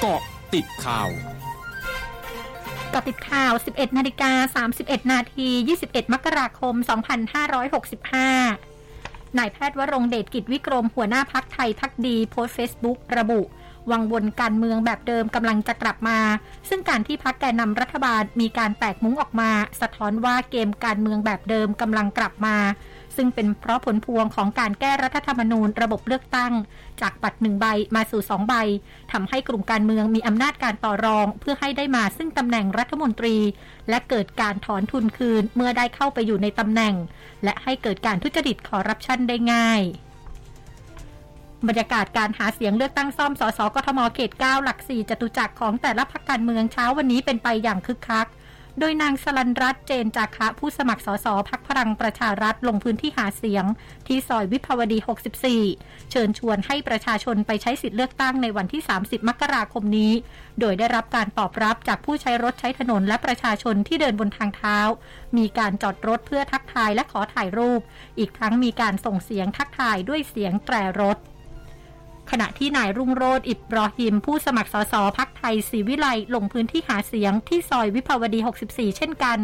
เกาะติดข่าวกาะติดข่าว 11 นาฬิกา 31 นาที 21 มกราคม 2565 นายแพทย์วรงเดชกิจวิกรมหัวหน้าพักไทยพักดี โพสเฟซบุ๊กระบุ วังวนการเมืองแบบเดิมกำลังจะกลับมา ซึ่งการที่พักแกนนำรัฐบาลมีการแตกมุ้งออกมา สะท้อนว่าเกมการเมืองแบบเดิมกำลังกลับมา ซึ่งเป็นเพราะผลพวงของการแก้รัฐธรรมนูญระบบเลือกตั้ง จากบัตรหนึ่งใบมาสู่สองใบทำให้กลุ่มการเมืองมีอำนาจการต่อรอง เพื่อให้ได้มาซึ่งตำแหน่งรัฐมนตรี และเกิดการถอนทุนคืนเมื่อได้เข้าไปอยู่ในตำแหน่ง และให้เกิดการทุจริตคอร์รัปชันได้ง่าย บรรยากาศการหาเสียงเลือกตั้งซ่อมสสกทมเขต 9 หลัก 4จตุจักรของแต่ละพรรคการเมืองเช้าวันนี้เป็นไปอย่างคึกคัก โดยนางสลันรัตเจนจากะผู้สมัครสสพักพลังประชารัฐลงพื้นที่หาเสียง ที่ซอยวิภาวดี 64 เชิญชวนให้ประชาชนไปใช้สิทธิเลือกตั้งในวันที่ 30 มกราคมนี้ โดยได้รับการตอบรับจากผู้ใช้รถใช้ถนนและประชาชนที่เดินบนทางเท้า มีการจอดรถเพื่อทักทายและขอถ่ายรูป อีกทั้งมีการส่งเสียงทักทายด้วยเสียงแตรรถ ขณะที่นายรุ่งโรธอิบรอฮิม ผู้สมัครสสพักไทยศรีวิไลลงพื้นที่หาเสียงที่ซอยวิภาวดี 64 เช่นกัน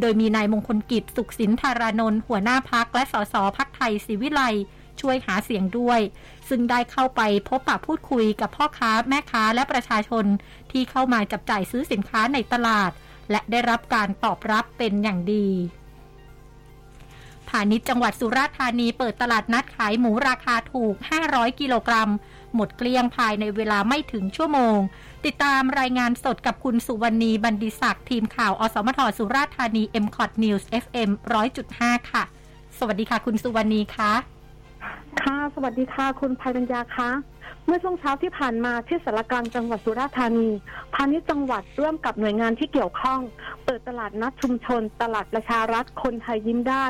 โดยมีนายมงคลกิจสุขสินธารานนท์หัวหน้าพักและสสพักไทยศรีวิไลช่วยหาเสียงด้วย ซึ่งได้เข้าไปพบปะพูดคุยกับพ่อค้าแม่ค้าและประชาชน ที่เข้ามาจับจ่ายซื้อสินค้าในตลาด และได้รับการตอบรับเป็นอย่างดี พาณิชย์จังหวัดสุราษฎร์ธานีเปิดตลาดนัดขายหมูราคาถูก 500 กิโลกรัม หมดเกลี้ยงภายในเวลาไม่ถึงชั่วโมง ติดตามรายงานสดกับคุณสุวรรณีบันดิศักดิ์ทีมข่าวอสมทสุราษฎร์ธานี m c o t News FM 100.5 ค่ะ สวัสดีค่ะ คุณสุวรรณีคะ ค่ะ สวัสดีค่ะ คุณภัยปัญญาคะ เมื่อช่วงเช้าที่ผ่านมาที่สารกลางจังหวัดสุราษฎร์ธานี พาณิชย์จังหวัดร่วมกับหน่วยงานที่เกี่ยวข้อง เปิดตลาดนัดชุมชน ตลาดประชารัฐคนไทยยิ้มได้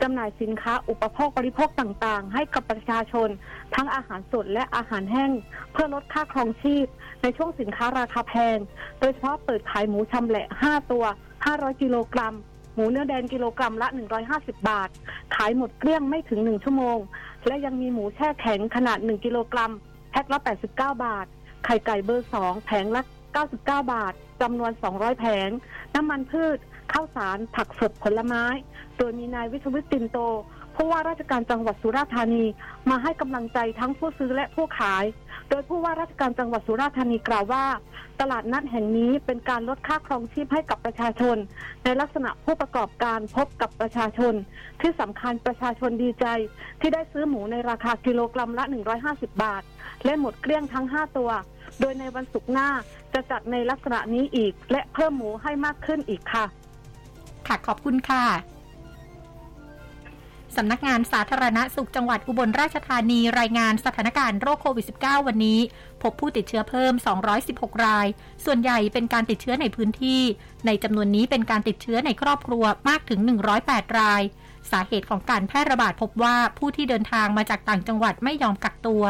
จำหน่ายสินค้าอุปโภคบริโภคต่างๆ ให้กับประชาชน ทั้งอาหารสดและอาหารแห้ง เพื่อลดค่าครองชีพ ในช่วงสินค้าราคาแพง โดยเฉพาะเปิดขายหมูชำแหละ 5 ตัว 500 กิโลกรัม หมูเนื้อแดงกิโลกรัมละ 150 บาท ขายหมดเกลี้ยงไม่ถึง 1 ชั่วโมง และยังมีหมูแช่แข็งขนาด 1 กิโลกรัมแพ็คละ 89 บาท ไข่ไก่เบอร์สองแผงละ 99 บาทจำนวน 200 แผง น้ำมันพืช ข้าวสาร ผักสดผลไม้ โดยมีนายวิทวิตตินโต ผู้ว่าราชการจังหวัดสุราษฎร์ธานีมาให้กำลังใจทั้งผู้ซื้อและผู้ขาย โดยผู้ว่าราชการจังหวัดสุราษฎร์ธานีกล่าวว่า ตลาดนัดแห่งนี้เป็นการลดค่าครองชีพให้กับประชาชน ในลักษณะผู้ประกอบการพบกับประชาชน ที่สำคัญประชาชนดีใจ ที่ได้ซื้อหมูในราคากิโลกรัมละ 150 บาท และหมดเกลี้ยงทั้ง 5 ตัว โดยในวันศุกร์หน้าจะจัดในลักษณะนี้อีก และเพิ่มหมูให้มากขึ้นอีกค่ะค่ะขอบคุณค่ะ สำนักงานสาธารณสุขจังหวัดอุบลราชธานีรายงานสถานการณ์โรคโควิด -19 วันนี้ พบผู้ติดเชื้อเพิ่ม 216 ราย ส่วนใหญ่เป็นการติดเชื้อในพื้นที่ ในจำนวนนี้เป็นการติดเชื้อในครอบครัวมากถึง 108 ราย สาเหตุของการแพร่ระบาดพบว่าผู้ที่เดินทางมาจากต่างจังหวัดไม่ยอมกักตัว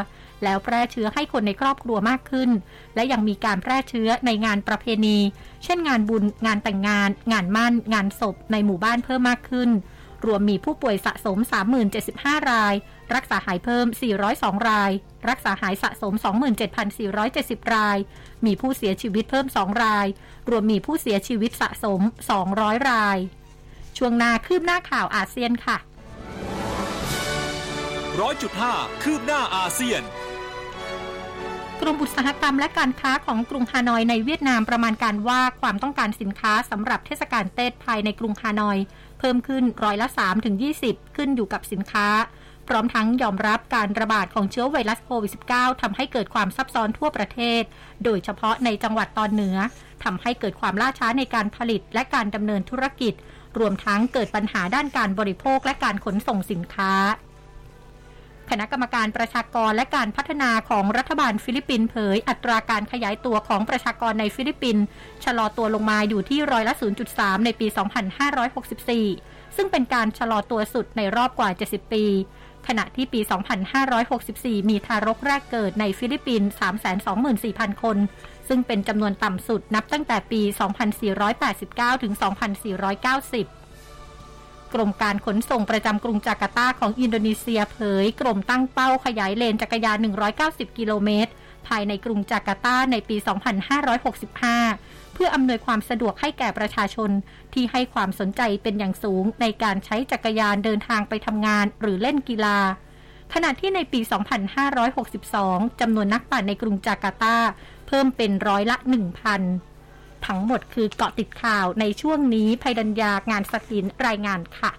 แล้วแพร่เชื้อให้คนในครอบครัวมากขึ้น และยังมีการแพร่เชื้อในงานประเพณี เช่นงานบุญ งานแต่งงาน งานมั่น งานศพ ในหมู่บ้านเพิ่มมากขึ้น รวมมีผู้ป่วยสะสม 3075 ราย รักษาหายเพิ่ม 402 ราย รักษาหายสะสม 27,470 ราย มีผู้เสียชีวิตเพิ่ม 2 ราย รวมมีผู้เสียชีวิตสะสม 200 ราย ช่วงนาคืบหน้าข่าวอาเซียนค่ะร้อยจุดห้าคืบหน้าอาเซียน กรมอุตสาหกรรมและการค้าของกรุงฮานอยในเวียดนามประมาณการว่าความต้องการสินค้าสำหรับเทศกาลเต้ภายในกรุงฮานอย เพิ่มขึ้นร้อยละ3ถึง20 ขึ้นอยู่กับสินค้า พร้อมทั้งยอมรับการระบาดของเชื้อไวรัสโควิด -19 ทำให้เกิดความซับซ้อนทั่วประเทศ โดยเฉพาะในจังหวัดตอนเหนือทำให้เกิดความล่าช้าในการผลิตและการดำเนินธุรกิจ รวมทั้งเกิดปัญหาด้านการบริโภคและการขนส่งสินค้า คณะกรรมการประชากรและการพัฒนาของรัฐบาลฟิลิปปินส์เผย อัตราการขยายตัวของประชากรในฟิลิปปินส์ชะลอตัวลงมาอยู่ที่ร้อยละ 0.3 ในปี 2564 ซึ่งเป็นการชะลอตัวสุดในรอบกว่า 70 ปี ขณะที่ปี 2564 มีทารกแรกเกิดในฟิลิปปินส์324,000 คน ซึ่งเป็นจำนวนต่ำสุดนับตั้งแต่ปี 2489 ถึง 2490 กรมการขนส่งประจำกรุงจาการ์ตาของอินโดนีเซียเผย กรมตั้งเป้าขยายเลนจักรยาน 190 กิโลเมตร ภายในกรุงจาการ์ตาในปี 2565 เพื่ออำนวยความสะดวกให้แก่ประชาชน ที่ให้ความสนใจเป็นอย่างสูงในการใช้จักรยานเดินทางไปทำงานหรือเล่นกีฬาขณะที่ในปี 2562 จำนวนนักปั่นในกรุงจาการ์ตา เพิ่มเป็นร้อยละ 1,000 ทั้งหมดคือเกาะติดข่าวในช่วงนี้ภัยดัญญางานสกินรายงานค่ะ